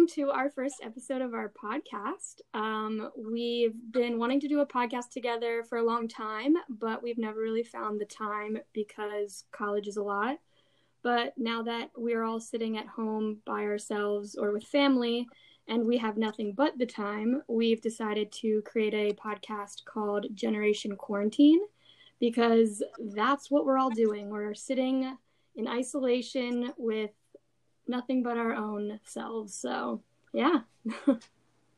welcome to our first episode of our podcast. Um, we've been wanting to do a podcast together for a long time, but we've never really found the time because college is a lot. But now that we're all sitting at home by ourselves or with family, and we have nothing but the time, we've decided to create a podcast called Generation Quarantine because that's what we're all doing. We're sitting in isolation with nothing but our own selves. So, yeah.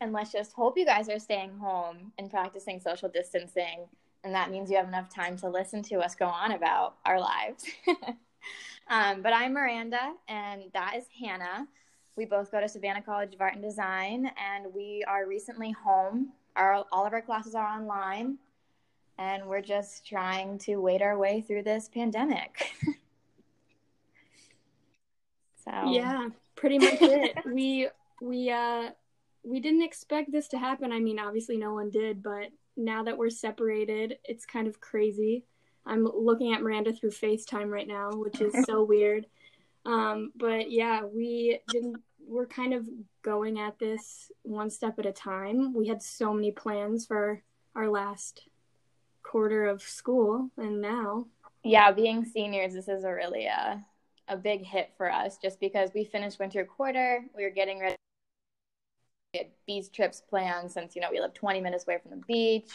and let's just hope you guys are staying home and practicing social distancing. And that means you have enough time to listen to us go on about our lives. um, but I'm Miranda, and that is Hannah. We both go to Savannah College of Art and Design, and we are recently home. Our, all of our classes are online, and we're just trying to wade our way through this pandemic. So yeah, pretty much it. we we uh we didn't expect this to happen. I mean, obviously no one did, but now that we're separated, it's kind of crazy. I'm looking at Miranda through FaceTime right now, which is so weird. Um, but yeah, we didn't. We're kind of going at this one step at a time. We had so many plans for our last quarter of school, and now. Yeah, being seniors, this is a really uh, a big hit for us just because we finished winter quarter. We were getting ready. We had beach trips planned since, you know, we live 20 minutes away from the beach.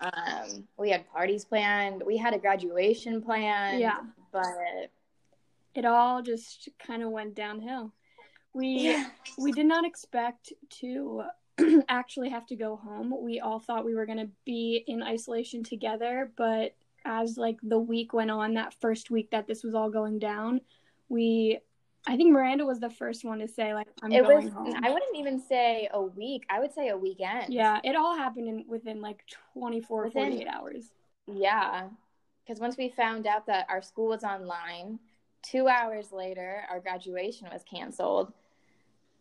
Um, we had parties planned. We had a graduation planned. Yeah. But it all just kind of went downhill. We yeah. we did not expect to actually have to go home. We all thought we were going to be in isolation together, but as like the week went on, that first week that this was all going down, we I think Miranda was the first one to say like I'm it going was, home. I wouldn't even say a week. I would say a weekend. Yeah, it all happened in within like 24 within, 48 hours. Yeah. Cuz once we found out that our school was online, 2 hours later our graduation was canceled.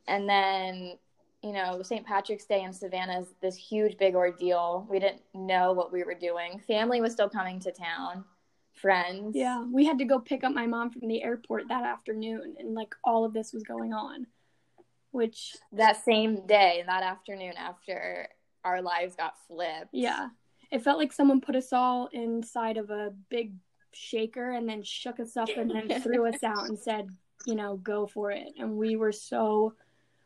And then you know, St. Patrick's Day in Savannah is this huge big ordeal. We didn't know what we were doing. Family was still coming to town friends. Yeah, we had to go pick up my mom from the airport that afternoon, and like all of this was going on. Which that same day, that afternoon, after our lives got flipped. Yeah, it felt like someone put us all inside of a big shaker and then shook us up and then threw us out and said, you know, go for it. And we were so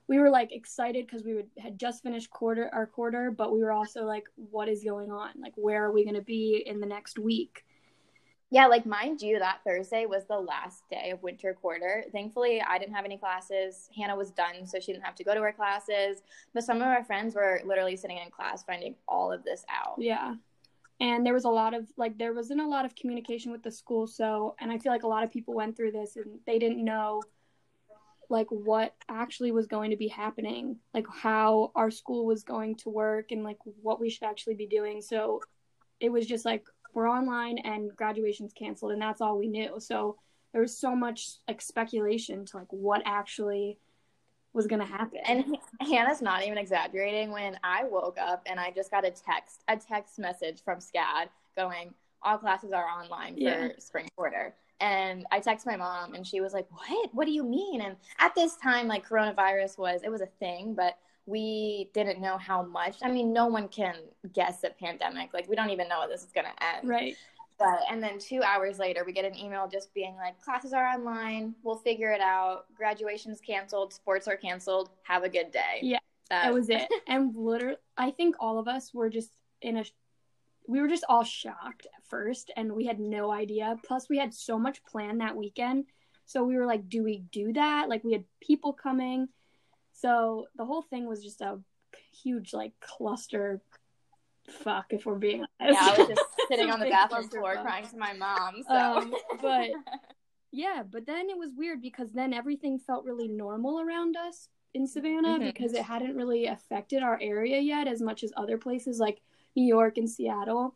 we were like excited because we would had just finished quarter our quarter, but we were also like, what is going on? Like, where are we going to be in the next week? Yeah, like mind you, that Thursday was the last day of winter quarter. Thankfully, I didn't have any classes. Hannah was done, so she didn't have to go to her classes. But some of our friends were literally sitting in class finding all of this out. Yeah. And there was a lot of, like, there wasn't a lot of communication with the school. So, and I feel like a lot of people went through this and they didn't know, like, what actually was going to be happening, like, how our school was going to work and, like, what we should actually be doing. So it was just like, we're online and graduation's canceled and that's all we knew. So there was so much like speculation to like what actually was to happen. And hannah's not even exaggerating. When i woke up and i just got a text a text message from scad going all classes are online for yeah. spring quarter. And i texted my mom and she was like what? What do you mean? And at this time like coronavirus was it was a thing but we didn't know how much. I mean, no one can guess a pandemic. Like, we don't even know what this is going to end. Right. But, and then two hours later, we get an email just being like, classes are online. We'll figure it out. Graduation's canceled. Sports are canceled. Have a good day. Yeah. Uh, that was it. and literally, I think all of us were just in a, we were just all shocked at first and we had no idea. Plus, we had so much planned that weekend. So we were like, do we do that? Like, we had people coming so the whole thing was just a huge like cluster fuck if we're being honest. Yeah, I was just sitting on the bathroom floor fuck. crying to my mom. So um, but yeah, but then it was weird because then everything felt really normal around us in Savannah mm-hmm. because it hadn't really affected our area yet as much as other places like New York and Seattle.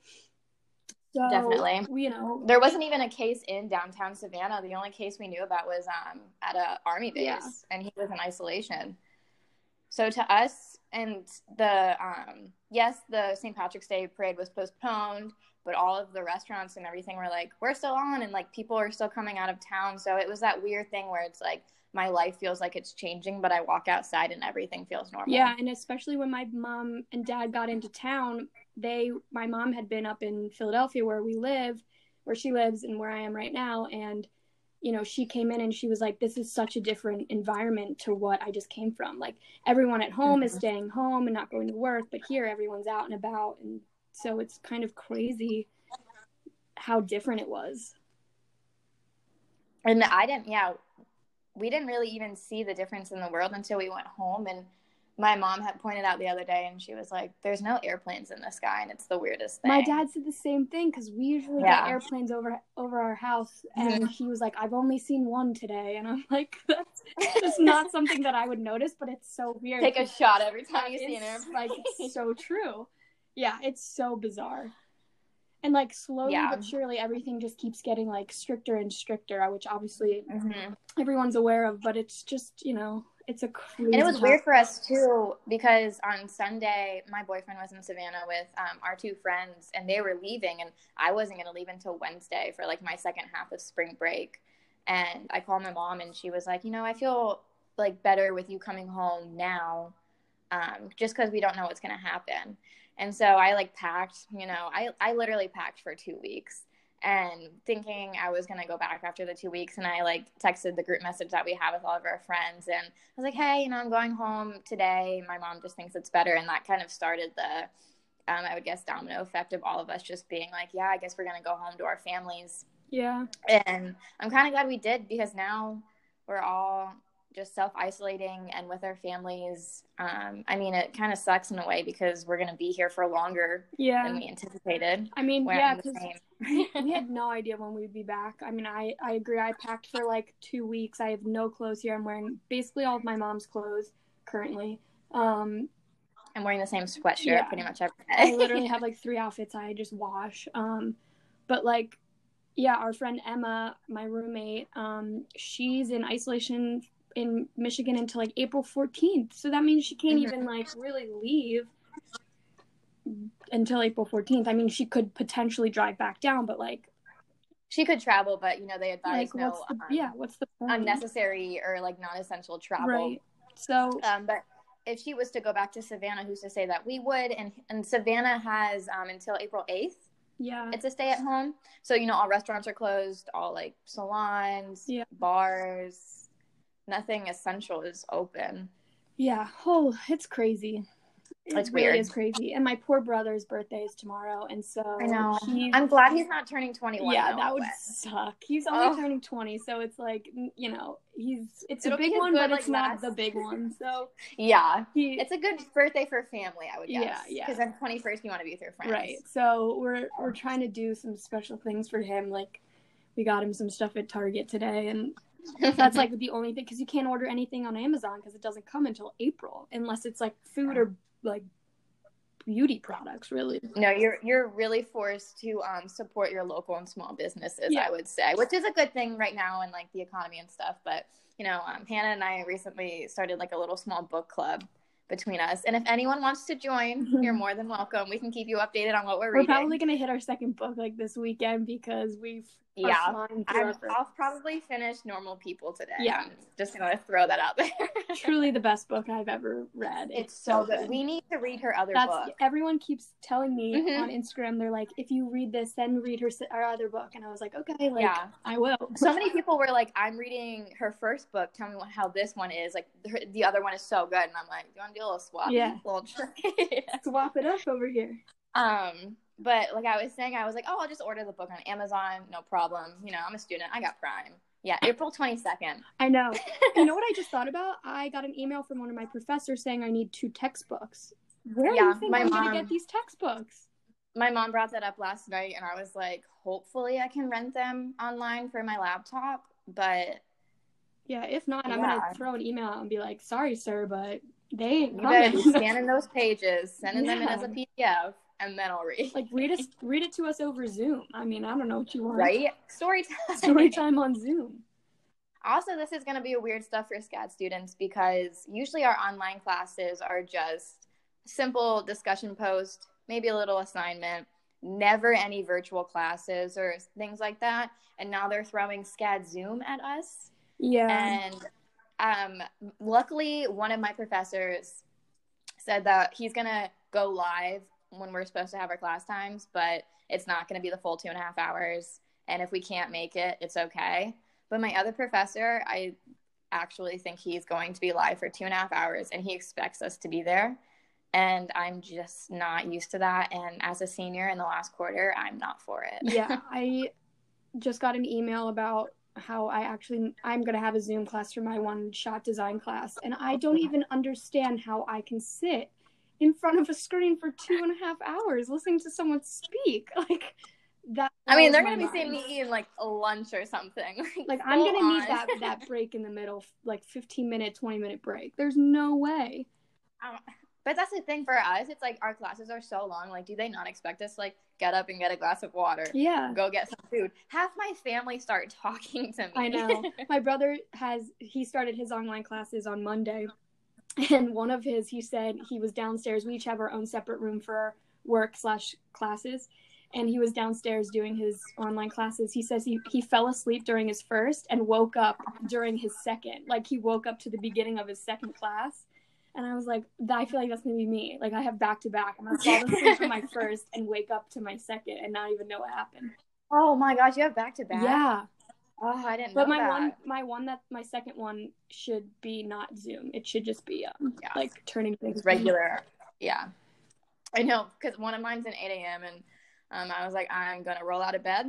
So, Definitely. You know, there wasn't even a case in downtown Savannah. The only case we knew about was um, at a army base, yeah. and he was in isolation. So to us, and the um, yes, the St. Patrick's Day parade was postponed, but all of the restaurants and everything were like, we're still on, and like people are still coming out of town. So it was that weird thing where it's like my life feels like it's changing, but I walk outside and everything feels normal. Yeah, and especially when my mom and dad got into town, they my mom had been up in Philadelphia where we live, where she lives and where I am right now and you know, she came in and she was like, This is such a different environment to what I just came from. Like, everyone at home mm-hmm. is staying home and not going to work, but here everyone's out and about. And so it's kind of crazy how different it was. And I didn't, yeah, we didn't really even see the difference in the world until we went home. And my mom had pointed out the other day and she was like there's no airplanes in the sky and it's the weirdest thing my dad said the same thing because we usually yeah. get airplanes over over our house and mm-hmm. he was like i've only seen one today and i'm like that's just not something that i would notice but it's so weird take a shot every time you see an airplane like it's so true yeah it's so bizarre and like slowly yeah. but surely everything just keeps getting like stricter and stricter which obviously mm-hmm. everyone's aware of but it's just you know it's a crazy and it was weird for us too because on sunday my boyfriend was in savannah with um, our two friends and they were leaving and i wasn't going to leave until wednesday for like my second half of spring break. And i called my mom and she was like you know i feel like better with you coming home now um, just because we don't know what's going to happen. And so i like packed you know I, I literally packed for two weeks and thinking I was gonna go back after the two weeks, and I like texted the group message that we have with all of our friends, and I was like, "Hey, you know, I'm going home today. My mom just thinks it's better," and that kind of started the, um, I would guess, domino effect of all of us just being like, "Yeah, I guess we're gonna go home to our families." Yeah, and I'm kind of glad we did because now we're all just self isolating and with our families. Um, I mean, it kind of sucks in a way because we're going to be here for longer yeah. than we anticipated. I mean, yeah, because we had no idea when we'd be back. I mean, I, I agree. I packed for like two weeks. I have no clothes here. I'm wearing basically all of my mom's clothes currently. Um, I'm wearing the same sweatshirt yeah. pretty much every day. I literally have like three outfits I just wash. Um, but like, yeah, our friend Emma, my roommate, um, she's in isolation in Michigan until like April 14th. So that means she can't mm-hmm. even like really leave until April 14th. I mean, she could potentially drive back down, but like she could travel, but you know they advise like, no the, um, yeah, what's the point? unnecessary or like non-essential travel. Right. So, um, but if she was to go back to Savannah, who's to say that we would? And and Savannah has um, until April 8th. Yeah. It's a stay at home. So, you know, all restaurants are closed, all like salons, yeah. bars, nothing essential is open. Yeah. Oh, it's crazy. It it's really weird. It's crazy. And my poor brother's birthday is tomorrow, and so I know. I'm glad he's not turning 21. Yeah, that would suck. He's only oh. turning 20, so it's like you know he's it's It'll a big one, good, but like, it's not the big one. So yeah, he, it's a good birthday for family, I would guess. Yeah, yeah. Because on 21st you want to be with your friends, right? So we're we're trying to do some special things for him. Like we got him some stuff at Target today, and that's like the only thing because you can't order anything on Amazon because it doesn't come until April unless it's like food or like beauty products really no you're you're really forced to um, support your local and small businesses yeah. i would say which is a good thing right now in like the economy and stuff but you know um, hannah and i recently started like a little small book club between us. And if anyone wants to join, you're more than welcome. We can keep you updated on what we're, we're reading. We're probably gonna hit our second book like this weekend because we've yeah. i will probably finish Normal People today. Yeah, just gonna throw that out there. Truly the best book I've ever read. It's, it's so good. good. We need to read her other That's, book. Everyone keeps telling me mm-hmm. on Instagram, they're like, if you read this, then read her our other book. And I was like, okay, like yeah. I will. so many people were like, I'm reading her first book. Tell me what, how this one is. Like the, the other one is so good. And I'm like, do you want to do a little swap? Yeah, a little trick. swap it up over here. Um, but like I was saying, I was like, oh, I'll just order the book on Amazon, no problem. You know, I'm a student, I got Prime. Yeah, April 22nd. I know. you know what I just thought about? I got an email from one of my professors saying I need two textbooks. Where yeah, do you think I'm going to get these textbooks? My mom brought that up last night, and I was like, hopefully I can rent them online for my laptop. But yeah, if not. I'm going to throw an email out and be like, sorry, sir, but they ain't coming. scanning those pages, sending yeah. them in as a PDF and then I'll read. Like read it read it to us over Zoom. I mean, I don't know what you want. Right? Story time. Story time on Zoom. Also, this is going to be a weird stuff for SCAD students because usually our online classes are just simple discussion post, maybe a little assignment, never any virtual classes or things like that. And now they're throwing SCAD Zoom at us. Yeah. And um, luckily, one of my professors said that he's going to go live when we're supposed to have our class times, but it's not going to be the full two and a half hours. And if we can't make it, it's okay. But my other professor, I actually think he's going to be live for two and a half hours and he expects us to be there. And I'm just not used to that. And as a senior in the last quarter, I'm not for it. yeah. I just got an email about how I actually I'm going to have a Zoom class for my one shot design class and I don't even understand how I can sit in front of a screen for two and a half hours listening to someone speak like that I mean, they're gonna be seeing mind. me eating like lunch or something. like I'm gonna need that that break in the middle like 15 minute 20 minute break there's no way Um, but that's the thing for us. It's like our classes are so long. Like, do they not expect us like get up and get a glass of water, yeah go get some food? Half my family start talking to me. I know. My brother has he started his online classes on Monday. And one of his, he said he was downstairs. We each have our own separate room for work slash classes. And he was downstairs doing his online classes. He says he, he fell asleep during his first and woke up during his second. Like he woke up to the beginning of his second class. And I was like, I feel like that's gonna be me. Like I have back to back. I'm gonna fall asleep for my first and wake up to my second and not even know what happened. oh my gosh, you have back to back. Yeah. Oh, I didn't But know my that. one, my one that my second one should be not Zoom. It should just be um Yeah. like turning things It's regular. Yeah. I know because one of mine's at 8 a.m. and um, I was like, I'm gonna roll out of bed,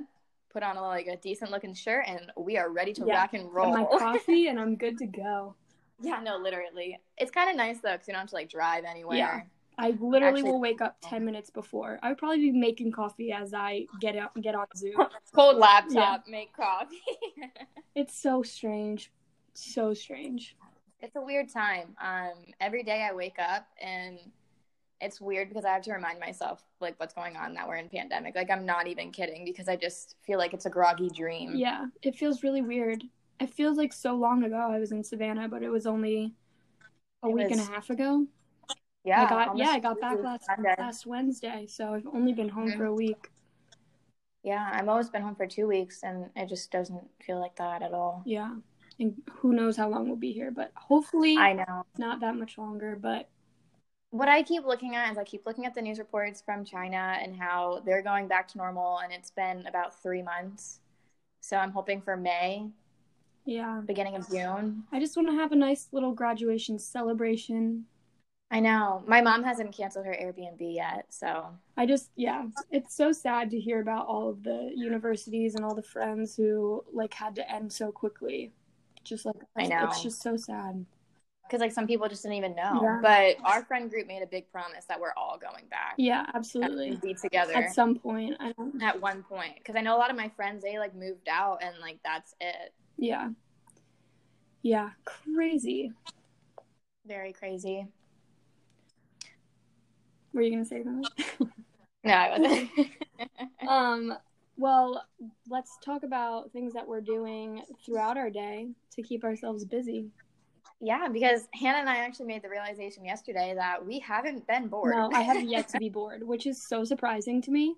put on a, like a decent looking shirt, and we are ready to Yeah. rock and Get roll. my coffee and I'm good to go. yeah, no, literally. It's kind of nice though because you don't have to like drive anywhere. I literally Actually- will wake up ten minutes before. I would probably be making coffee as I get out get on Zoom. Cold laptop, yeah. make coffee. it's so strange, so strange. it's a weird time. Um, every day I wake up and it's weird because I have to remind myself like what's going on that we're in pandemic. Like I'm not even kidding because I just feel like it's a groggy dream. Yeah, it feels really weird. It feels like so long ago I was in Savannah, but it was only a It week and a half ago. Yeah, I got yeah, I got back last Sunday. last Wednesday, so I've only been home Mhm. for a week. Yeah, I've almost been home for two weeks and it just doesn't feel like that at all. Yeah. And who knows how long we'll be here, but hopefully I know. not that much longer. But What I keep looking at is I keep looking at the news reports from China and how they're going back to normal and it's been about three months. So I'm hoping for May, yeah, beginning of June. I just want to have a nice little graduation celebration. I know. My mom hasn't canceled her Airbnb yet, so I just, yeah, it's so sad to hear about all of the universities and all the friends who like had to end so quickly. Just like, I know. it's just so sad. because like some people just didn't even know. Yeah. But our friend group made a big promise that we're all going back. Yeah, absolutely. be together At some point, I don't. at one point because I know a lot of my friends they like moved out and like that's it. Yeah, yeah, crazy. Very crazy. Were you gonna say something? No, I wasn't. Um, well, let's talk about things that we're doing throughout our day to keep ourselves busy. yeah, because Hannah and I actually made the realization yesterday that we haven't been bored. No, I have yet to be bored, which is so surprising to me.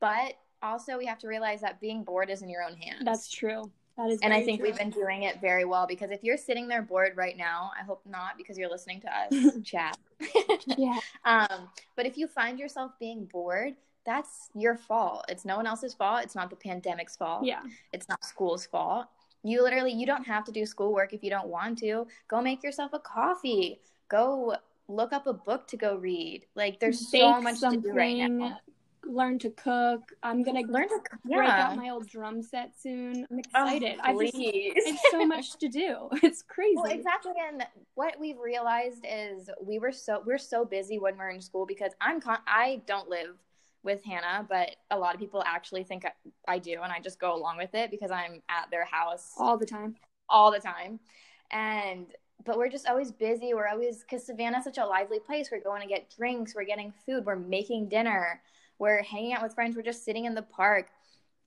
but also we have to realize that being bored is in your own hands. That's true. And I think true. we've been doing it very well because if you're sitting there bored right now, I hope not because you're listening to us chat. Yeah, Um, but if you find yourself being bored, that's your fault. It's no one else's fault. It's not the pandemic's fault. yeah, It's not school's fault. You literally you don't have to do schoolwork if you don't want to. Go make yourself a coffee. Go look up a book to go read. Like there's so Bake much to do right now. Learn to cook. I'm gonna Learn to break out yeah. my old drum set soon. I'm Oh, excited. I just, it's so much to do. It's crazy. Well, exactly. And what we've realized is we were so we're so busy when we're in school because I'm con- I don't live with Hannah, but a lot of people actually think I, I do, and I just go along with it because I'm at their house all the time. all the time. And but we're just always busy. We're always because Savannah's such a lively place. We're going to get drinks. We're getting food. We're making dinner. We're hanging out with friends. We're just sitting in the park,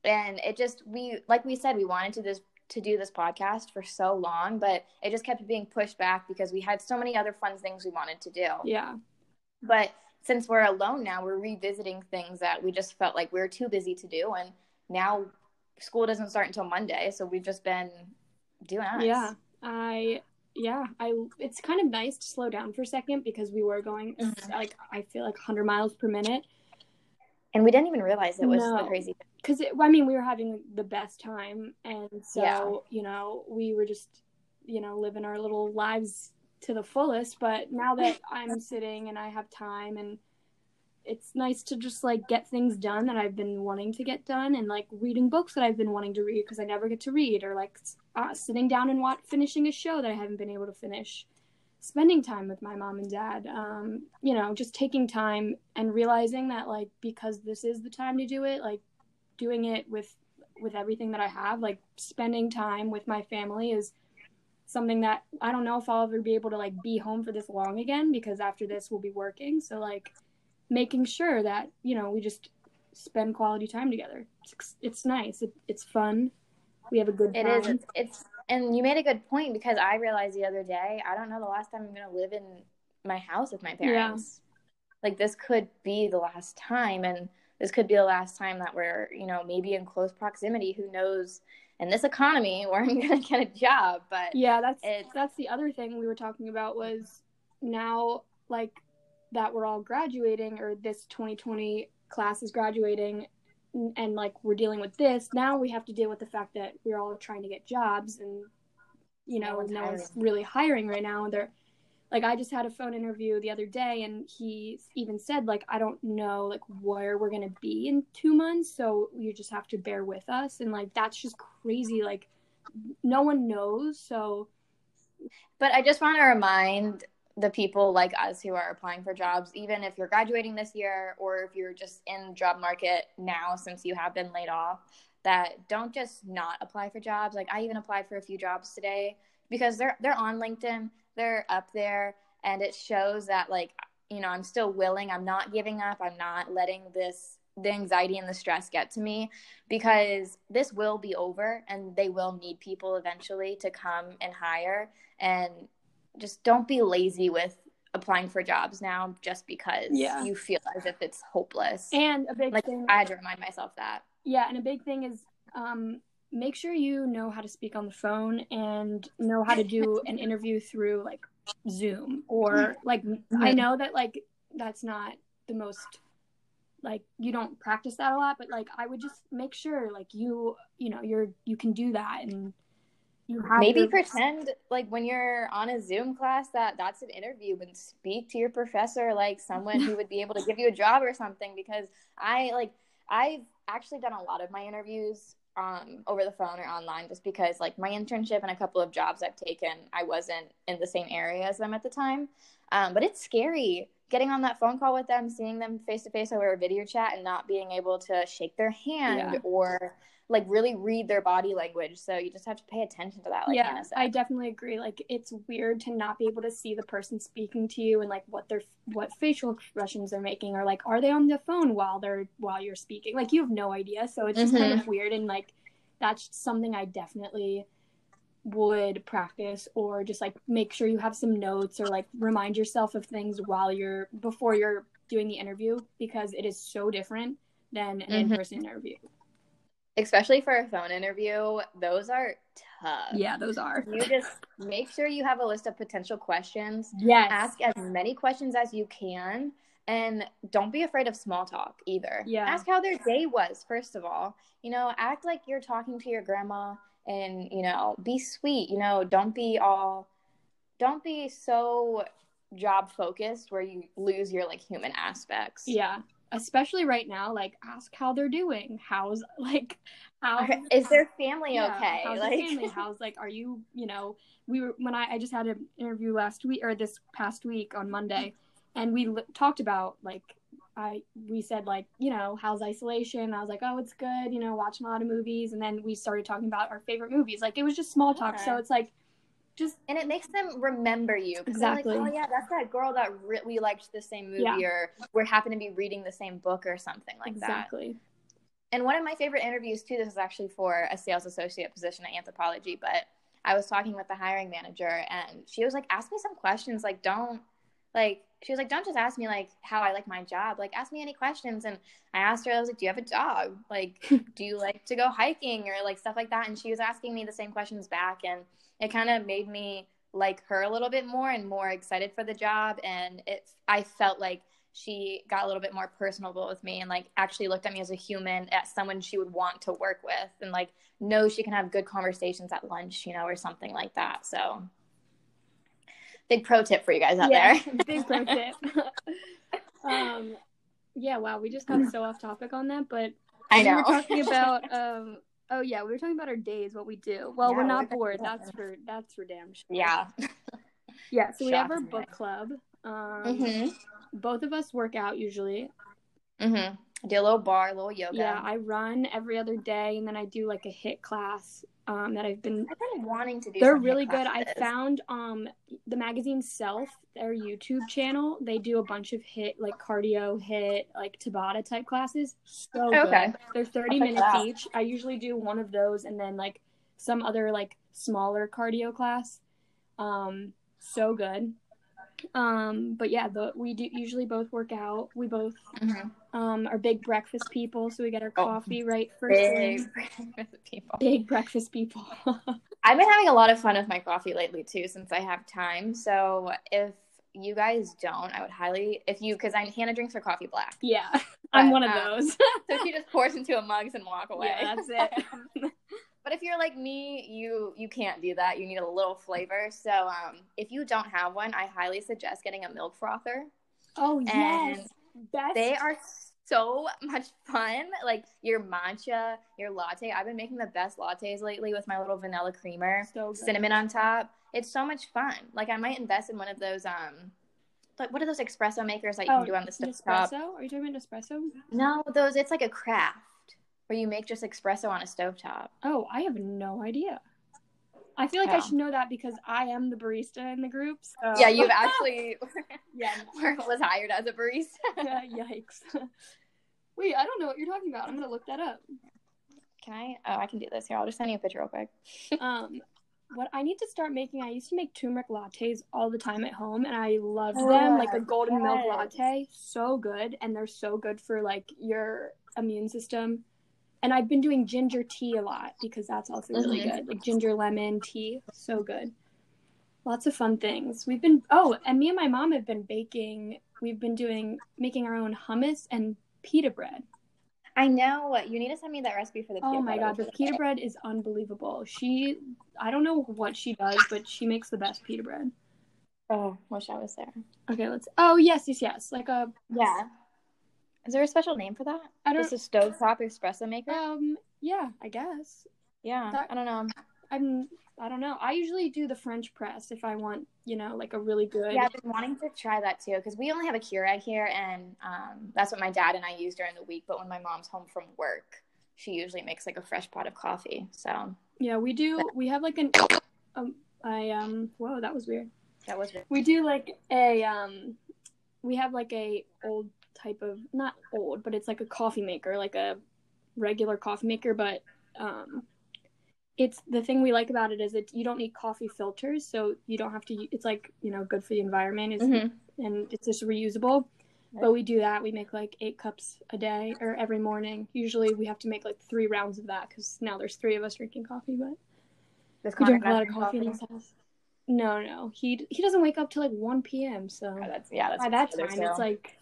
and it just we like we said we wanted to this to do this podcast for so long, but it just kept being pushed back because we had so many other fun things we wanted to do. Yeah, But since we're alone now, we're revisiting things that we just felt like we were too busy to do. And now school doesn't start until Monday. So we've just been doing us. Yeah. I, yeah, I, it's kind of nice to slow down for a second because we were going mm-hmm. like, I feel like 100 miles per minute. And we didn't even realize it was no. the crazy. Because, I mean, we were having the best time. And so, yeah. you know, we were just, you know, living our little lives to the fullest. But now that I'm sitting and I have time and it's nice to just like get things done that I've been wanting to get done and like reading books that I've been wanting to read because I never get to read or like uh, sitting down and watch, finishing a show that I haven't been able to finish. Spending time with my mom and dad, um, you know, just taking time and realizing that like because this is the time to do it, like doing it with with everything that I have, like spending time with my family is something that I don't know if I'll ever be able to like be home for this long again because after this we'll be working. So like making sure that you know we just spend quality time together. It's, it's nice. It, it's fun. We have a good time. It is. It's, it's and you made a good point because I realized the other day I don't know the last time I'm gonna live in my house with my parents. Yeah. Like this could be the last time, and this could be the last time that we're you know maybe in close proximity. Who knows? in this economy where I'm gonna get a job. But yeah, that's it's, that's the other thing we were talking about was now like that we're all graduating or this 2020 class is graduating and like we're dealing with this now we have to deal with the fact that we're all trying to get jobs and you know no no one's really hiring right now. And they're like I just had a phone interview the other day and he even said like I don't know like where we're going to be in 2 months so you just have to bear with us. And like that's just crazy like no one knows so but I just want to remind the people like us who are applying for jobs even if you're graduating this year or if you're just in job market now since you have been laid off that don't just not apply for jobs. Like I even applied for a few jobs today because they're they're on LinkedIn they're up there and it shows that like you know i'm still willing. I'm not giving up. I'm not letting this the anxiety and the stress get to me because this will be over and they will need people eventually to come and hire and just don't be lazy with applying for jobs now just because yeah. you feel as if it's hopeless. And a big like, thing i had to remind myself that. Yeah and a big thing is um make sure you know how to speak on the phone and know how to do an interview through like Zoom or like I know that like that's not the most like you don't practice that a lot but like I would just make sure like you you know you're you can do that and you have maybe your... pretend like when you're on a Zoom class that that's an interview and speak to your professor like someone who would be able to give you a job or something because I like I've actually done a lot of my interviews um, over the phone or online just because like my internship and a couple of jobs I've taken, I wasn't in the same area as them at the time. Um, but it's scary getting on that phone call with them, seeing them face to face over a video chat and not being able to shake their hand yeah. or like really read their body language. So you just have to pay attention to that. Like yeah, I definitely agree. Like it's weird to not be able to see the person speaking to you and like what their what facial expressions they're making or like are they on the phone while they're while you're speaking? Like you have no idea. So it's just mm-hmm. kind of weird and like that's something I definitely would practice or just like make sure you have some notes or like remind yourself of things while you're before you're doing the interview because it is so different than an mm-hmm. in-person interview especially for a phone interview, those are tough. Yeah, those are. You just make sure you have a list of potential questions. Yes. Ask as many questions as you can. And don't be afraid of small talk either. Yeah. Ask how their day was, first of all. You know, act like you're talking to your grandma and, you know, be sweet. You know, don't be all, don't be so job focused where you lose your like human aspects. Yeah especially right now like ask how they're doing. How's like how is their family yeah, okay? how's like family? How's like are you you know we were when i i just had an interview last week or this past week on monday and we l- talked about like i we said like you know how's isolation? I was like oh it's good you know watching a lot of movies. And then we started talking about our favorite movies. Like it was just small talk. Okay. so it's like just and it makes them remember you exactly. Like, oh yeah, that's that girl that re- we liked the same movie, yeah. or we're happen to be reading the same book, or something like exactly. that. Exactly. And one of my favorite interviews too. This is actually for a sales associate position at Anthropologie but I was talking with the hiring manager, and she was like, "Ask me some questions. Like, don't." like she was like, don't just ask me like how I like my job. Like ask me any questions. And I asked her, I was like, do you have a dog? Like, do you like to go hiking or like stuff like that? And she was asking me the same questions back, and it kind of made me like her a little bit more and more excited for the job. And it, I felt like she got a little bit more personable with me and like actually looked at me as a human as someone she would want to work with and like know she can have good conversations at lunch you know or something like that so big pro tip for you guys out yeah, there big pro tip. um, yeah, wow, we just got so off topic on that, but i know we know were talking about um. Oh yeah, we were talking about our days, what we do. Well, Yeah, we're not bored. That's for that's for damn sure. yeah Yeah. So we have our book club. Um, mm-hmm both of us work out usually. mm-hmm do a little bar a little yoga Yeah, I run every other day, and then I do like a HIIT class um, that I've been. i've been wanting to do They're really good. I found um the magazine Self, their YouTube channel. They do a bunch of HIIT like cardio, HIIT like Tabata type classes. So good. Okay. They're thirty I'll minutes each. I usually do one of those, and then like some other like smaller cardio class. Um, so good. Um, but yeah, the we do usually both work out. We both Mhm. um are big breakfast people, so we get our Oh. coffee right first big thing. people Big breakfast people. I've been having a lot of fun with my coffee lately too, since I have time. So if you guys don't, I would highly if you because I Hannah drinks her coffee black, yeah, I'm one of um, those. so she just pours into a mugs and walk away. yeah, that's it. But if you're like me, you you can't do that. You need a little flavor. So um, if you don't have one, I highly suggest getting a milk frother. oh And yes, best. They are so much fun. Like your matcha, your latte. I've been making the best lattes lately with my little vanilla creamer, so cinnamon on top. It's so much fun. Like I might invest in one of those um like what are those espresso makers that you Oh, can do on the stove Nespresso? top? Are you talking about Nespresso? No, those it's like a craft you make just espresso on a stovetop. Oh, I have no idea. I feel like I should know that because I am the barista in the group. So. Yeah, you've actually yeah. was hired as a barista. yeah. Yikes. Wait, I don't know what you're talking about. I'm gonna look that up. Can I? Oh, I can do this here. I'll just send you a picture real quick. Um, what I need to start making, I used to make turmeric lattes all the time at home, and I loved Oh, them. Like a golden milk latte, so good, and they're so good for like your immune system. And I've been doing ginger tea a lot because that's also really Mhm. good, like ginger lemon tea, so good. Lots of fun things. We've been oh, and me and my mom have been baking. We've been doing making our own hummus and pita bread. I know. You need to send me that recipe for the. Pita oh my butter god, the pita bread is unbelievable. She, I don't know what she does, but she makes the best pita bread. Oh, wish I was there. Okay, let's. Oh yes, yes, yes. Like a Yeah. Is there a special name for that? I don't. Just a stovetop espresso maker? Um, yeah, I guess. yeah. that- I don't know. I'm. I don't know. I usually do the French press if I want, you know, like a really good. Yeah, I've been wanting to try that too because we only have a Keurig here, and um, that's what my dad and I use during the week. But when my mom's home from work, she usually makes like a fresh pot of coffee. So Yeah, we do. We have like an. Um, I um. Whoa, that was weird. that was weird. We do like a um. We have like a old type of not old, but it's like a coffee maker, like a regular coffee maker, but um. It's the thing we like about it is it you don't need coffee filters, so you don't have to. It's like you know good for the environment. It's Mhm. and it's just reusable. But we do that. We make like eight cups a day or every morning. Usually we have to make like three rounds of that because now there's three of us drinking coffee. But Does we Connor drink a lot of coffee in his house. No, no, he he doesn't wake up till like one p.m. So Oh, that's yeah. That's by that time, it's like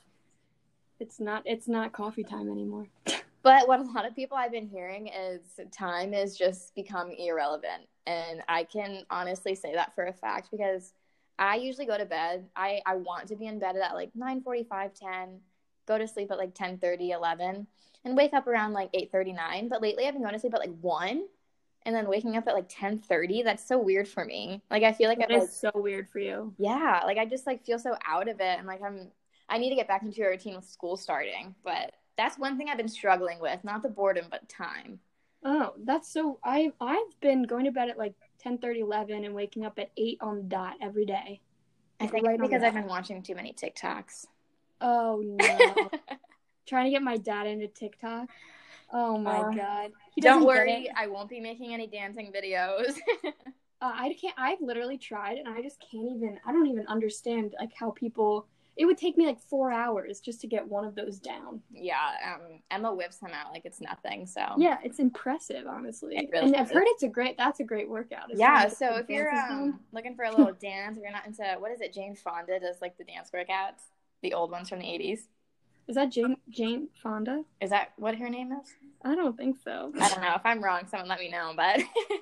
it's not it's not coffee time anymore. But what a lot of people I've been hearing is time is just become irrelevant. And I can honestly say that for a fact because I usually go to bed. I, I want to be in bed at like 9 45, 10, go to sleep at like 10 30, 11, and wake up around like 8 39. But lately I've been going to sleep at like 1 and then waking up at like 10 30. That's so weird for me. Like I feel like That I is like, so weird for you. yeah, like I just like feel so out of it. And like I'm, I need to get back into a routine with school starting. But that's one thing I've been struggling with, not the boredom, but time. Oh, that's so. I I've been going to bed at like 10, 30, 11 and waking up at eight on the dot every day. I think right because I've been watching too many TikToks. Oh no. trying to get my dad into TikTok. Oh my Uh, god. He Don't worry. I won't be making any dancing videos. uh, I can't. I've literally tried, and I just can't even. I don't even understand like how people. It would take me like four hours just to get one of those down. Yeah, um, Emma whips them out like it's nothing. So Yeah, it's impressive, honestly. It really and I've heard it's a great. That's a great workout. yeah. So if you're um, looking for a little dance, if you're not into what is it? Jane Fonda does like the dance workouts, the old ones from the '80s. is that Jane Jane Fonda? Is that what her name is? I don't think so. I don't know. If I'm wrong, someone let me know. But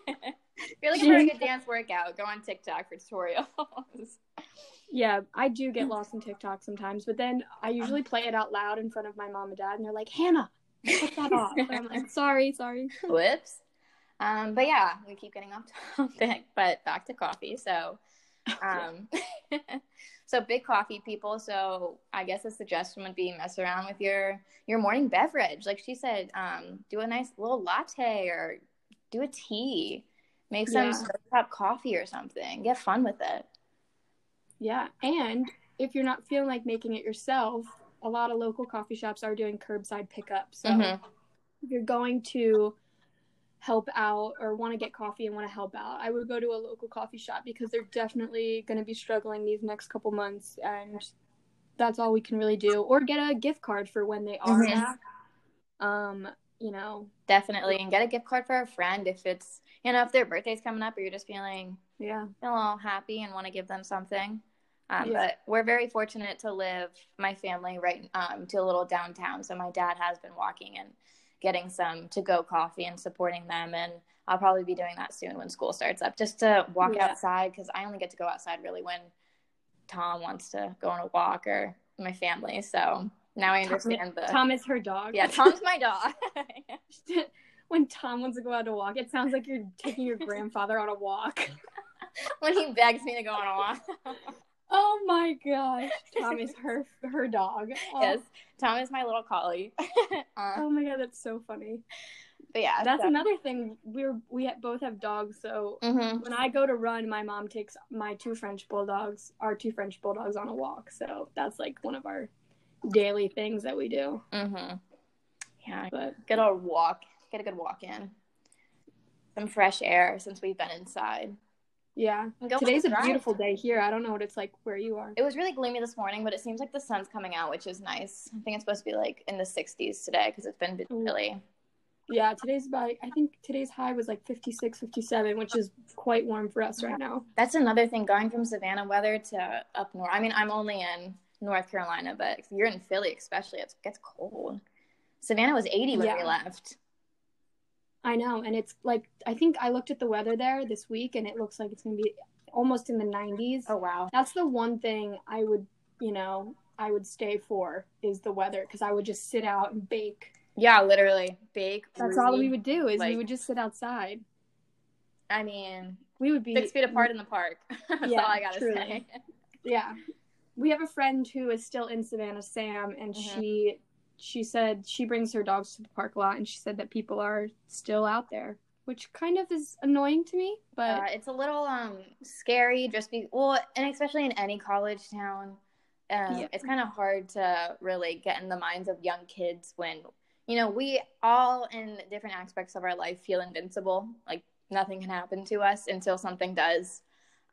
if you're looking for a good dance workout, go on TikTok for tutorials. Yeah, I do get lost in TikTok sometimes, but then I usually play it out loud in front of my mom and dad, and they're like, "Hannah, put that off." And I'm like, "Sorry, sorry." Whoops. Um, but yeah, we keep getting off topic, but back to coffee. So, um, so big coffee people. So I guess a suggestion would be mess around with your your morning beverage. Like she said, um, do a nice little latte or do a tea. Make some Yeah. stir up coffee or something. Get fun with it. Yeah, and if you're not feeling like making it yourself, a lot of local coffee shops are doing curbside pickup. So Mhm. if you're going to help out or want to get coffee and want to help out, I would go to a local coffee shop because they're definitely going to be struggling these next couple months, and that's all we can really do. Or get a gift card for when they are Mhm. back. Um, you know, Definitely, and get a gift card for a friend if it's you know if their birthday's coming up or you're just feeling yeah, feel a little happy and want to give them something. Um, Yeah. But we're very fortunate to live, my family, right um, to a little downtown. So my dad has been walking and getting some to go coffee and supporting them. And I'll probably be doing that soon when school starts up, just to walk Yeah. outside because I only get to go outside really when Tom wants to go on a walk or my family. So now I understand the. Tom is her dog. yeah, Tom's my dog. when Tom wants to go out to walk, it sounds like you're taking your grandfather on a walk. when he begs me to go on a walk. Oh my gosh, Tom is her her dog. Oh, yes, Tom is my little collie. uh, Oh my god, that's so funny. but yeah, That's so- another thing. We're we both have dogs, so Mhm. when I go to run, my mom takes my two French bulldogs, our two French bulldogs, on a walk. So that's like one of our daily things that we do. Mm-hmm. Yeah, But good old walk. Get a good walk in. Some fresh air since we've been inside. Yeah, go today's a drive. beautiful day here. I don't know what it's like where you are. It was really gloomy this morning, but it seems like the sun's coming out, which is nice. I think it's supposed to be like in the 60s today because it's been chilly. Yeah, today's about. I think today's high was like 56, 57, which is quite warm for us right now. That's another thing going from Savannah weather to up north. I mean, I'm only in North Carolina, but if you're in Philly, especially, it gets cold. Savannah was 80 when we left. I know, and it's like I think I looked at the weather there this week, and it looks like it's gonna be almost in the 90s. Oh, wow. That's the one thing I would, you know, I would stay for is the weather because I would just sit out and bake. Yeah, literally. Bake. That's all we would do is like- we would just sit outside. I mean, We would be six feet apart in the park. That's Yeah, all I gotta truly. say. Yeah, we have a friend who is still in Savannah, Sam, and Mhm. she she said she brings her dogs to the park a lot, and she said that people are still out there, which kind of is annoying to me. But Uh, it's a little um scary, just be well, and especially in any college town, um, Yeah. it's kind of hard to really get in the minds of young kids when you know we all in different aspects of our life feel invincible, like nothing can happen to us until something does.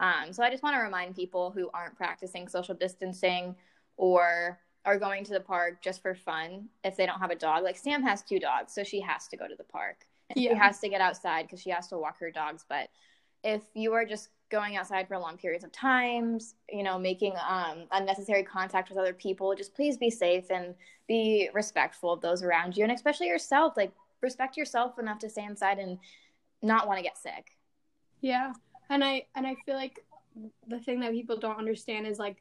Um, so I just want to remind people who aren't practicing social distancing or are going to the park just for fun if they don't have a dog. Like Sam has two dogs, so she has to go to the park. And She has to get outside because she has to walk her dogs. But if you are just going outside for long periods of times, you know, making um, unnecessary contact with other people, just please be safe and be respectful of those around you, and especially yourself. Like respect yourself enough to stay inside and not want to get sick. Yeah. And I and I feel like the thing that people don't understand is like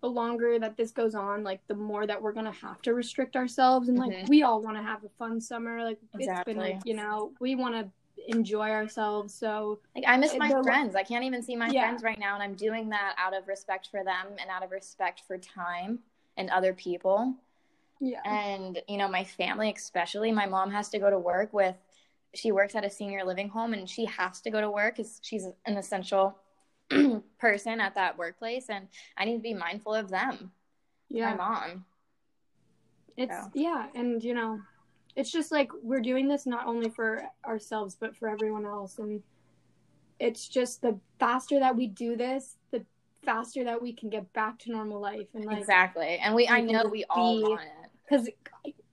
the longer that this goes on, like the more that we're gonna have to restrict ourselves and like Mhm. we all wanna have a fun summer. Like it's been like, you know, we wanna enjoy ourselves. So Like I miss my friends. I can't even see my Yeah. friends right now, and I'm doing that out of respect for them and out of respect for time and other people. yeah. and you know my family especially my mom has to go to work with she works at a senior living home and she has to go to work because she's an essential person at that workplace and i need to be mindful of them yeah. my mom It's So. yeah, and you know, it's just like we're doing this not only for ourselves but for everyone else and it's just the faster that we do this, the faster that we can get back to normal life and like exactly. And we, I know we all be- want it. because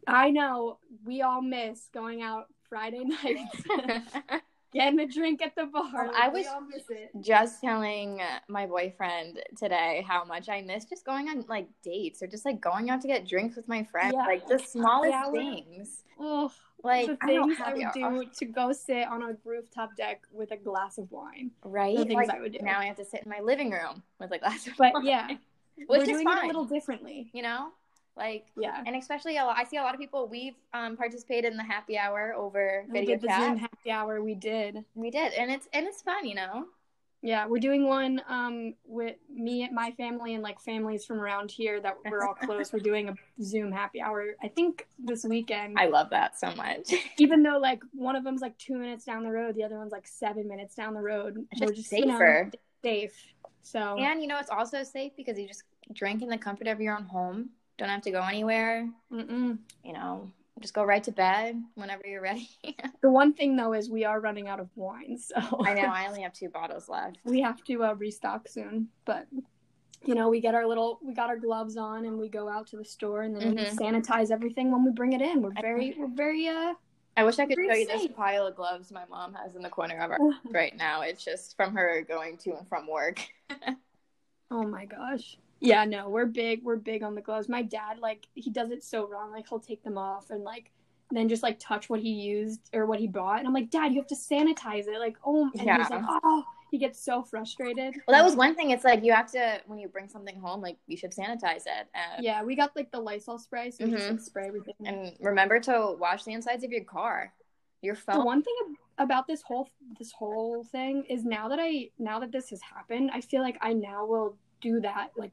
I know we all miss going out Friday nights, getting a drink at the bar. I was- all miss it. just telling my boyfriend today how much I miss just going on like dates or just like going out to get drinks with my friends. Yeah. Like the smallest hour. things. Oh, Like the I things I, have would do to go sit on a rooftop deck with a glass of wine. right? The things Like, I would do. Now I have to sit in my living room with a glass of But wine. yeah, which we're is doing it a little differently. you know, like Yeah. and especially a lot, I see a lot of people. We've um, participated in the happy hour over We video did the chat. Zoom happy hour. We did. we did, and it's and it's fun, you know. Yeah, we're doing one um with me and my family and like families from around here that we're all close. we're doing a Zoom happy hour. I think this weekend. I love that so much. Even though like one of them's like two minutes down the road, the other one's like seven minutes down the road. It's we're just you know, safer. safe. So And you know, it's also safe because you just drink in the comfort of your own home. Don't have to go anywhere. mm-mm. You know, just go right to bed whenever you're ready. the one thing though is we are running out of wine, so I know. I only have two bottles left. we have to uh, restock soon. But you know, we get our little, we got our gloves on, and we go out to the store, and then we Mhm. sanitize everything when we bring it in. We're very, we're very uh. I wish I could show you this pile of gloves my mom has in the corner of our right now. It's just from her going to and from work. Oh my gosh. Yeah, no, we're big. We're big on the gloves. My dad, like, he does it so wrong. Like, he'll take them off and like, then just like touch what he used or what he bought, and I'm like, Dad, you have to sanitize it. Like, oh, and he's Yeah. like, oh, he gets so frustrated. Well, that was one thing. It's like you have to when you bring something home, like you should sanitize it. And, Yeah, we got like the Lysol spray, so we just like spray everything. and remember to wash the insides of your car, your phone. the one thing ab- about this whole this whole thing is now that I now that this has happened, I feel like I now will do that like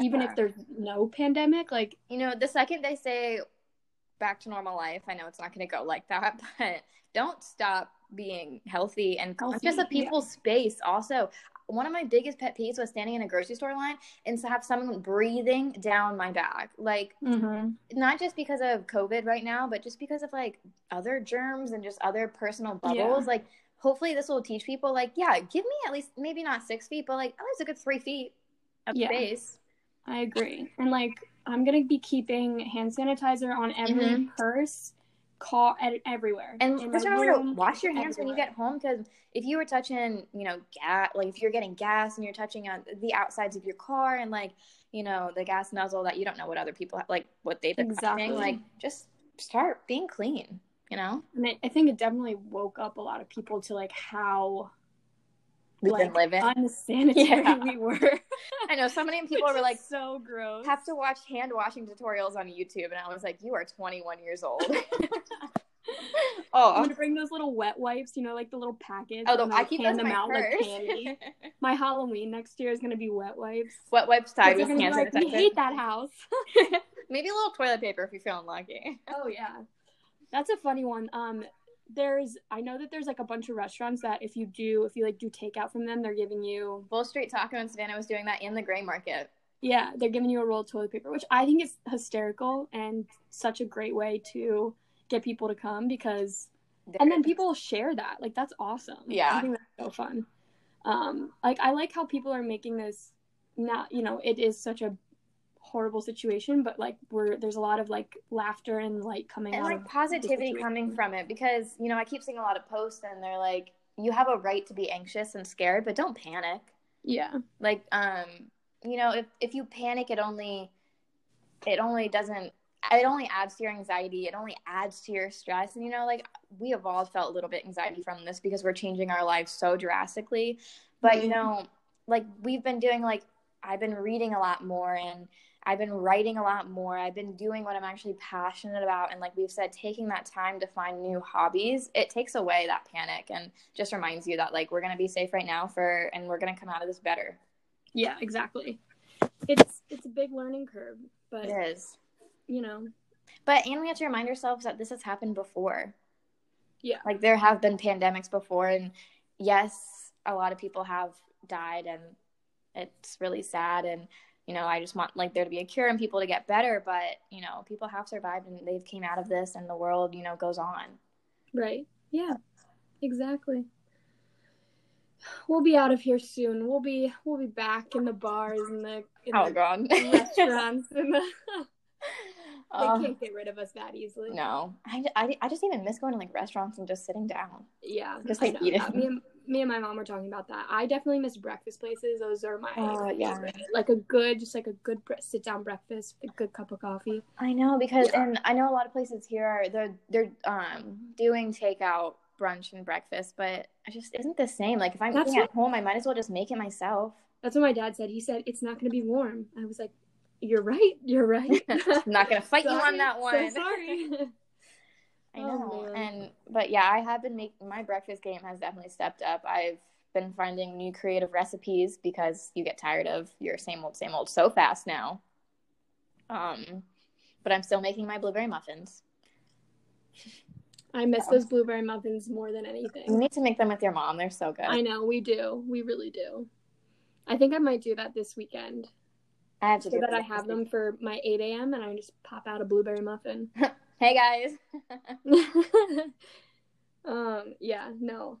even if there's no pandemic. Like, you know, the second they say back to normal life, I know it's not going to go like that, but don't stop being healthy and Healthy, of people's space. Also, one of my biggest pet peeves was standing in a grocery store line and to have someone breathing down my back. Like, mm-hmm. not just because of COVID right now, but just because of like other germs and just other personal bubbles. Yeah. Like, hopefully, this will teach people, like, yeah, give me at least maybe not six feet, but like at least a good three feet of Yeah. space. I agree. And like I'm gonna be keeping hand sanitizer on every Mhm. purse, call at everywhere. And just remember to wash your hands when you get home because if you were touching, you know, gas, like if you're getting gas and you're touching on the outsides of your car and like, you know, the gas nozzle that you don't know what other people like what they've been Exactly. touching, like just start being clean, you know? And I, I think it definitely woke up a lot of people to like how We've like been living. unsanitary Yeah. we were. I know so many people were like so gross. have to watch hand washing tutorials on YouTube and I was like, You are twenty one years old. oh, I'm gonna bring those little wet wipes, you know, like the little packets. oh, the, and, I like, keep hand them out purse. like candy. My Halloween next year is gonna be wet wipes. Wet wipes tied They're with gonna like, we hate that house. Maybe a little toilet paper if you're feeling lucky. Oh yeah, that's a funny one. Um, there's I know that there's like a bunch of restaurants that if you do if you like do takeout from them, they're giving you Bull Street Taco in Savannah was doing that in the gray market. yeah they're giving you a roll of toilet paper, which I think is hysterical and such a great way to get people to come because and then people share that like that's awesome. Yeah. I think that's so fun. Um, like I like how people are making this not you know it is such a horrible situation, but like we're there's a lot of like laughter and light coming and out like of positivity coming from it because you know I keep seeing a lot of posts and they're like you have a right to be anxious and scared but don't panic. Yeah. Like um you know if if you panic it only it only doesn't it only adds to your anxiety it only adds to your stress. And you know like we have all felt a little bit anxiety from this because we're changing our lives so drastically. But you Mhm. know like we've been doing like i've been reading a lot more and i've been writing a lot more i've been doing what i'm actually passionate about and like we've said taking that time to find new hobbies it takes away that panic and just reminds you that like we're going to be safe right now for and we're going to come out of this better Yeah, exactly. It's it's a big learning curve, but it is you know, But and we have to remind ourselves that this has happened before. Yeah. Like there have been pandemics before and yes, a lot of people have died and it's really sad and you know, I just want like there to be a cure and people to get better, but you know, people have survived and they've came out of this and the world, you know, goes on. right? Yeah, exactly. we'll be out of here soon. We'll be we'll be back in the bars and the, in Oh the god. restaurants and the they Uh, can't get rid of us that easily. no, I, I, I just even miss going to like restaurants and just sitting down. Yeah, Just, like, eating. that. Me and me and my mom were talking about that. I definitely miss breakfast places. Those are my Oh, yeah. like a good, just like a good sit down breakfast, a good cup of coffee. I know because Yeah. and I know a lot of places here are they're they're um doing takeout brunch and breakfast, but I just isn't the same. Like if I'm That's eating at home, I might as well just make it myself. That's what my dad said. He said it's not going to be warm. I was like, "You're right. You're right." I'm not gonna fight you on that so one. sorry. I Oh, know. man. and but yeah, I have been making my breakfast game has definitely stepped up. I've been finding new creative recipes because you get tired of your same old same old so fast now. Um but I'm still making my blueberry muffins. I miss those blueberry muffins more than anything. You need to make them with your mom. They're so good. I know we do. We really do. I think I might do that this weekend I have to so that I have them for my 8 a.m. and I just pop out a blueberry muffin. Hey guys. um, yeah, no.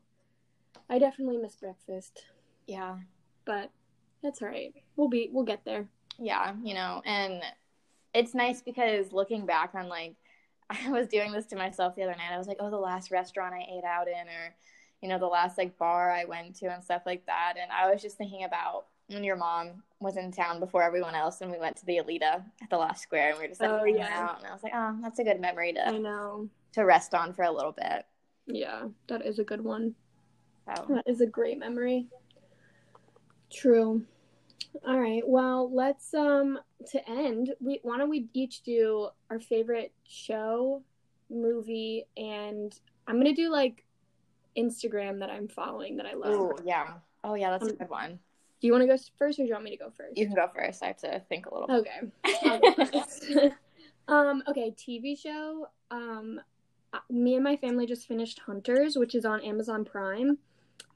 I definitely miss breakfast, yeah. but that's all right. We'll be we'll get there. Yeah, you know, and it's nice because looking back on like I was doing this to myself the other night. I was like, "Oh, the last restaurant I ate out in or you know, the last like bar I went to and stuff like that." And I was just thinking about when your mom was in town before everyone else and we went to the Alida at the last square and we were just like Oh, hanging yeah. out and I was like, "Oh, that's a good memory I to know. to rest on for a little bit." Yeah, that is a good one. That is a great memory. True. All right. Well, let's um to end. We why don't we each do our favorite show, movie, and I'm gonna do like Instagram that I'm following that I love. Oh yeah. Oh, yeah, that's a Um, good one. Do you want to go first, or do you want me to go first? You can go first. I have to think a little bit. Okay. I'll go first. um. Okay. TV show. Um. uh, Me and my family just finished Hunters, which is on Amazon Prime.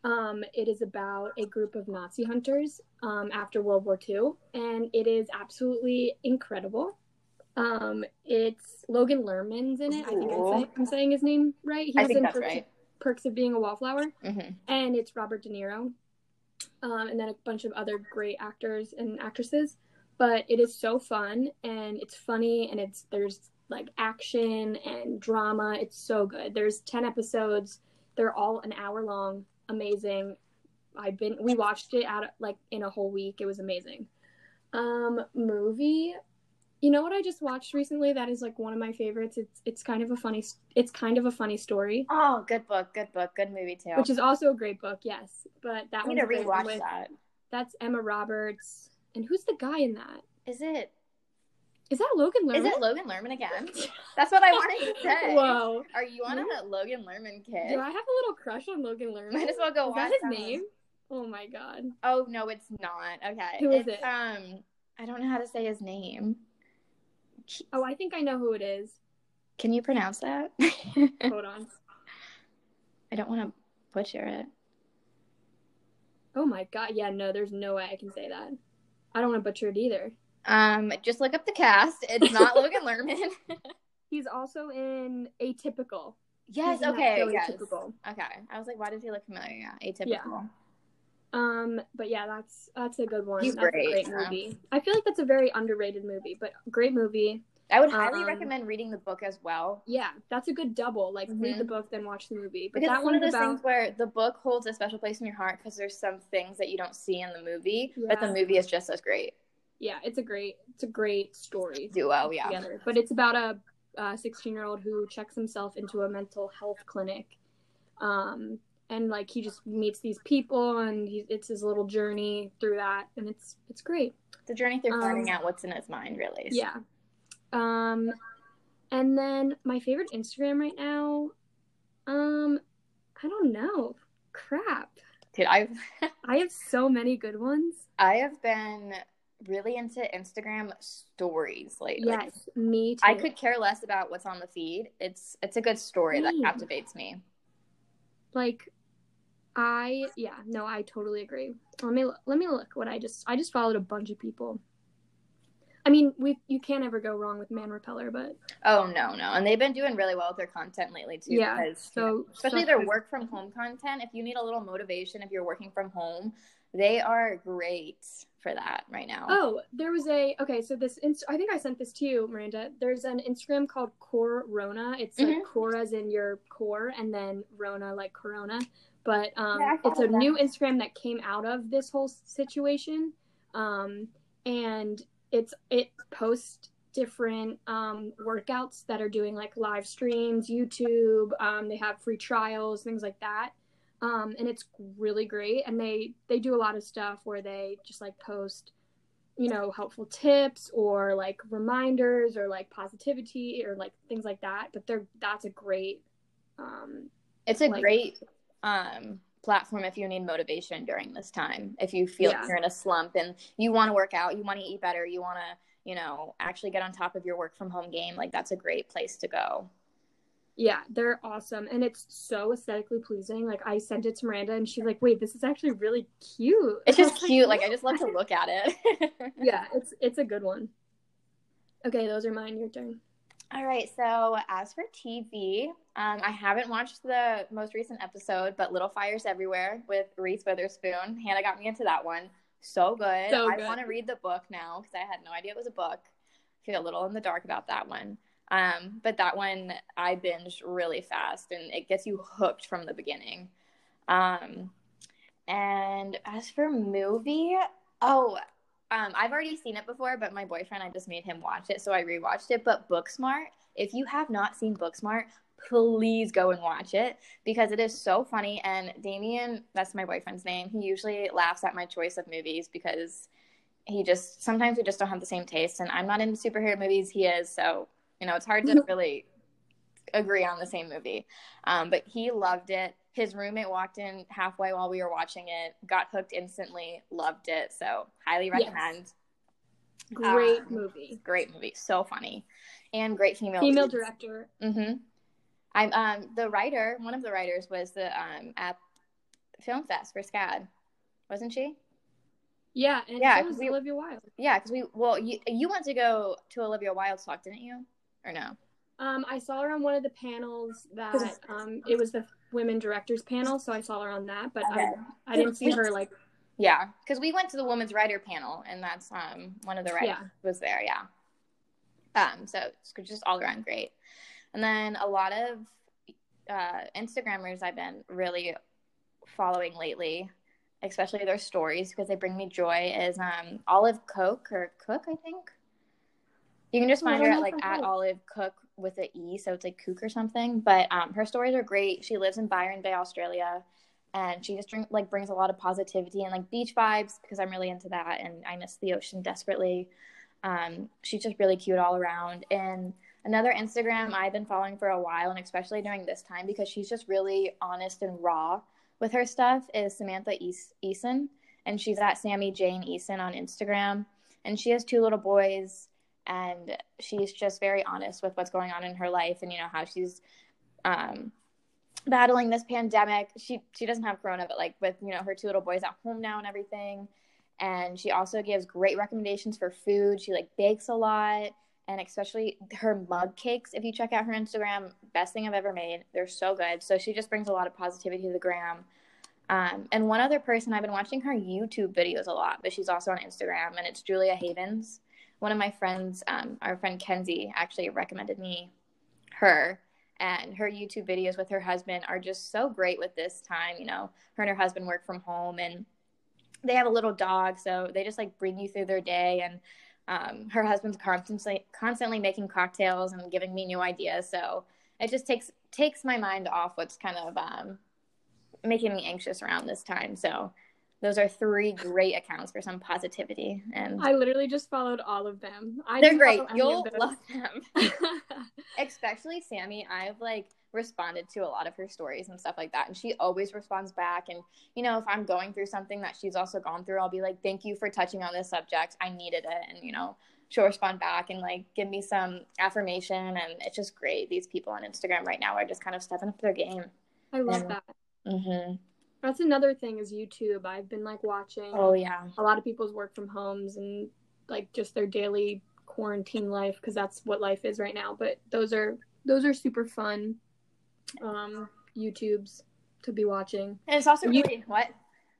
Um, it is about a group of Nazi hunters um, after World War II, and it is absolutely incredible. Um, it's Logan Lerman's in it. I think I'm, Ooh. say- I'm saying his name right. He I was in that's Perks, right. Perks of Being a Wallflower hmm and it's Robert De Niro, um, and then a bunch of other great actors and actresses. But it is so fun and it's funny and it's there's like action and drama. It's so good. There's ten episodes. They're all an hour long. Amazing. I've been we watched it out like in a whole week. It was amazing. Um, movie. You know what I just watched recently? That is like one of my favorites. It's it's kind of a funny it's kind of a funny story Oh, good book, good book, good movie too. which is also a great book. Yes, but that I need to one rewatch with that. that's Emma Roberts, and who's the guy in that? Is it Is that Logan Lerman? is it Logan Lerman again? That's what I wanted to say. Whoa! Are you on a Logan Lerman kid? Do I have a little crush on Logan Lerman? Might as well go Is that his that name? Oh my god! Oh no, it's not. Okay. Who is it's, it? Um I don't know how to say his name. Oh, I think I know who it is. Can you pronounce that? Hold on. I don't want to butcher it. Oh my god! Yeah, no, there's no way I can say that. I don't want to butcher it either. Um just look up the cast. It's not Logan Lerman. He's also in Atypical. yes, He's okay. Yes. Atypical. Okay. I was like, why does he look familiar? Yeah, atypical. Um, but yeah, that's that's a good one. He's that's great, a great yeah. movie. I feel like that's a very underrated movie, but great movie. I would highly Um, recommend reading the book as well. Yeah, that's a good double. Like read Mhm. the book, then watch the movie. But Because that one of those about things where the book holds a special place in your heart because there's some things that you don't see in the movie, but the movie is just as great. yeah, it's a great it's a great story Duo, yeah. together. But it's about a uh, 16 year old who checks himself into a mental health clinic, um, and like he just meets these people, and he, it's his little journey through that, and it's it's great. The journey through Um, finding out what's in his mind, really. Yeah. Um, and then my favorite Instagram right now, um, I don't know. Crap. Dude, I've I have so many good ones. I have been really into Instagram stories lately. Yes, me too. I could care less about what's on the feed. It's it's a good story that captivates me. like I yeah, no, I totally agree. Let me let me look what I just I just followed a bunch of people. I mean, we you can't ever go wrong with Man Repeller, but Oh no, no, and they've been doing really well with their content lately too. Yeah, because, so- you know, especially so their good. work from home content. If you need a little motivation, if you're working from home, they are great for that right now. Oh, there was a okay. So this, inst- I think I sent this to you, Miranda. There's an Instagram called Corona. It's like Mhm. core as in your core, and then Rona like Corona. But um, Yeah, it's a that. new Instagram that came out of this whole situation, um, and it's it posts different um, workouts that are doing like live streams, YouTube. Um, they have free trials, things like that um, and it's really great. And they they do a lot of stuff where they just like post, you know, helpful tips or like reminders or like positivity or like things like that. But they're that's a great. Um, It's a Like- great um, platform if you need motivation during this time. If you feel Yeah. you're in a slump and you want to work out, you want to eat better, you want to, you know, actually get on top of your work from home game, like that's a great place to go. yeah, they're awesome, and it's so aesthetically pleasing. Like I sent it to Miranda, and she's like, "Wait, this is actually really cute." It's just cute. Like I just love to look at it. yeah, it's it's a good one. Okay, those are mine. Your turn. All right. So as for TV, um, I haven't watched the most recent episode, but Little Fires Everywhere with Reese Witherspoon. Hannah got me into that one. So good. So good. I want to read the book now because I had no idea it was a book. Feel a little in the dark about that one. Um, but that one I binged really fast, and it gets you hooked from the beginning. Um, and as for movie, oh, um, I've already seen it before, but my boyfriend, I just made him watch it, so I rewatched it. But Booksmart, if you have not seen Booksmart, please go and watch it because it is so funny. And Damien, that's my boyfriend's name, he usually laughs at my choice of movies because he just sometimes we just don't have the same taste. And I'm not into superhero movies, he is, so you know it's hard to really agree on the same movie. Um, but he loved it. His roommate walked in halfway while we were watching it, got hooked instantly, loved it. So highly Yes. recommend. Great Um, movie. Great movie, so funny, and great female Female leads. director. Mm-hmm. I'm um the writer. One of the writers was the um at Film Fest for SCAD, wasn't she? Yeah, and Yeah, so was we- Olivia Wilde. Yeah, because we well you you went to go to Olivia Wilde's talk, didn't you? Or no? Um, I saw her on one of the panels that um, it was the women directors panel, so I saw her on that, but Okay. I, I didn't see her like Yeah, because we went to the women's writer panel, and that's um one of the writers Yeah. was there. Yeah. Um, so it's just all around great, and then a lot of uh, Instagrammers I've been really following lately, especially their stories because they bring me joy. Is um Olive Cook or Cook, I think. You can just Oh, find her at like at. Olive Cook with an E, so it's like Cook or something. But um, her stories are great. She lives in Byron Bay, Australia and she just drink, like brings a lot of positivity and like beach vibes because I'm really into that and I miss the ocean desperately. Um, she's just really cute all around. And another Instagram I've been following for a while, and especially during this time because she's just really honest and raw with her stuff, is Samantha Eas- Eason, and she's at Sammy Jane Eason on Instagram, and she has two little boys. And she's just very honest with what's going on in her life, and you know how she's um, battling this pandemic. She she doesn't have corona, but like with you know her two little boys at home now and everything. And she also gives great recommendations for food. She like bakes a lot, and especially her mug cakes. If you check out her Instagram, best thing I've ever made. They're so good. So she just brings a lot of positivity to the gram. Um, and one other person I've been watching her YouTube videos a lot, but she's also on Instagram, and it's Julia Havens. One of my friends, um, our friend Kenzie, actually recommended me her and her YouTube videos with her husband are just so great with this time. You know, her and her husband work from home and they have a little dog, so they just like bring you through their day. And um, her husband's constantly constantly making cocktails and giving me new ideas. So it just takes takes my mind off what's kind of um, making me anxious around this time. So those are three great accounts for some positivity, and I literally just followed all of them. I they're great. You'll love them. especially Sammy, I've like responded to a lot of her stories and stuff like that. And she always responds back. And, you know, if I'm going through something that she's also gone through, I'll be like, thank you for touching on this subject. I needed it. And, you know, she'll respond back and like give me some affirmation. And it's just great. These people on Instagram right now are just kind of stepping up their game. I love Yeah. that. Mm-hmm. That's another thing is YouTube. I've been like watching Oh, yeah. a lot of people's work from homes and like just their daily quarantine life because that's what life is right now. But those are those are super fun um, YouTubes to be watching. And it's also You- what?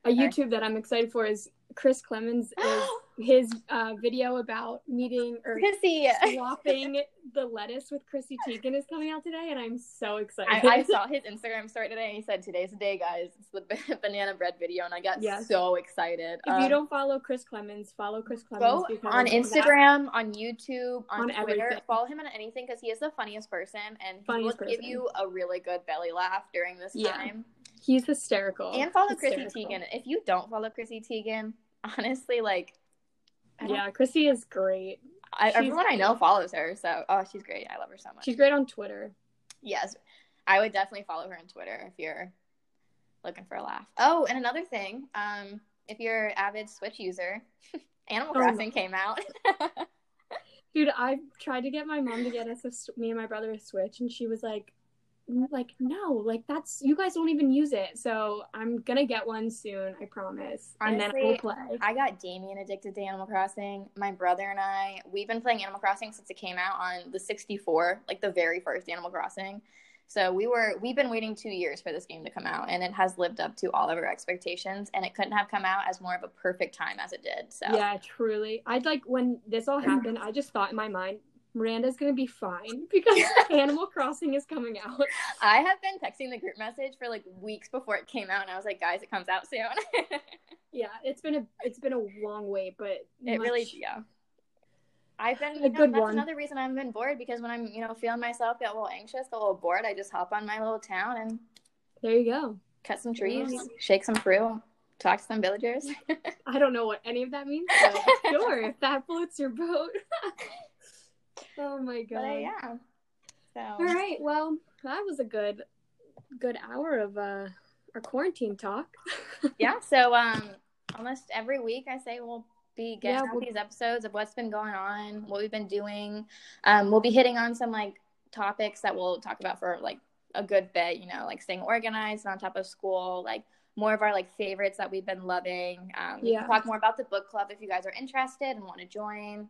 A. YouTube that I'm excited for is Chris Klemens is his uh, video about meeting or Chrissy. swapping the lettuce with Chrissy Teigen is coming out today, and I'm so excited. I, I saw his Instagram story today, and he said, "Today's the day, guys. It's the banana bread video," and I got Yes. so excited. if you Um, don't follow Chris Klemens, follow Chris Klemens go on that- Instagram, on YouTube, on, On Twitter. everything. Follow him on anything because he is the funniest person, and he Funniest will give you a really good belly laugh during this Yeah. time. He's hysterical. and follow Chrissy Teigen. If you don't follow Chrissy Teigen, honestly, like, Yeah, Chrissy is great. I, everyone I know follows her. So, oh, she's great. I love her so much. She's great on Twitter. Yes, I would definitely follow her on Twitter if you're looking for a laugh. Oh, and another thing, um, if you're an avid Switch user, Animal Oh my- Crossing came out. Dude, I tried to get my mom to get us a me and my brother a Switch, and she was like, "N- "Like no, like that's you guys don't even use it." So I'm gonna get one soon, I promise, and then I will play. I got Damien addicted to Animal Crossing. My brother and I, we've been playing Animal Crossing since it came out on the 64, like the very first Animal Crossing. So we were we've been waiting 2 years for this game to come out and it has lived up to all of our expectations and it couldn't have come out as more of a perfect time as it did. So Yeah, truly. I'd like when this all happened, I just thought in my mind, Miranda's gonna be fine because Animal Crossing is coming out. I have been texting the group message for like weeks before it came out and I was like, "Guys, it comes out soon." Yeah, it's been a it's been a long wait, but it really yeah. I've been A know, good that's one. another reason I've been bored because when I'm, you know, feeling myself get a little anxious, a little bored, I just hop on my little town and There you go. cut some trees, Yeah. shake some fruit, talk to some villagers. I don't know what any of that means, but sure, if that floats your boat. Oh my god. but yeah. So All right. Well, that was a good good hour of uh our quarantine talk. yeah, so um almost every week I say we'll be getting Yeah, we'll- these episodes of what's been going on, what we've been doing. Um we'll be hitting on some like topics that we'll talk about for like a good bit, you know, like staying organized and on top of school, like more of our like favorites that we've been loving. Um Yeah. talk more about the book club if you guys are interested and want to join.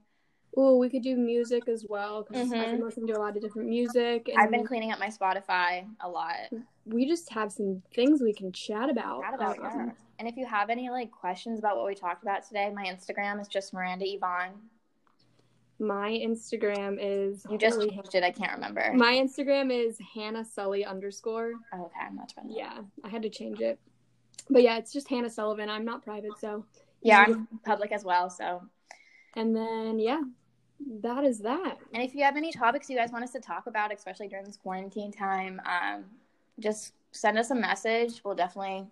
Oh, we could do music as well because I've been listening to a lot of different music. And I've been cleaning up my Spotify a lot. we just have some things we can chat about. Chat about, Um, yeah. And if you have any like questions about what we talked about today, my Instagram is just Miranda Yvonne. My Instagram is You just changed it. I can't remember. my Instagram is Hannah Sully underscore. oh, okay, much better. Yeah, I had to change it. But yeah, it's just Hannah Sullivan. I'm not private, so Yeah, I'm public as well. So, And then yeah, that is that. and if you have any topics you guys want us to talk about, especially during this quarantine time, um, just send us a message. We'll definitely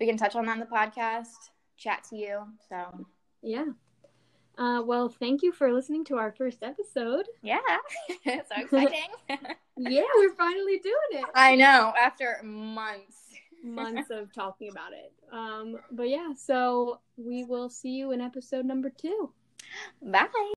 we can touch on that in the podcast. Chat to you. So Yeah. Uh, well, thank you for listening to our first episode. yeah, so exciting. Yeah, we're finally doing it. I know. After months. Months of talking about it. Um, but yeah, so we will see you in episode number two. Bye.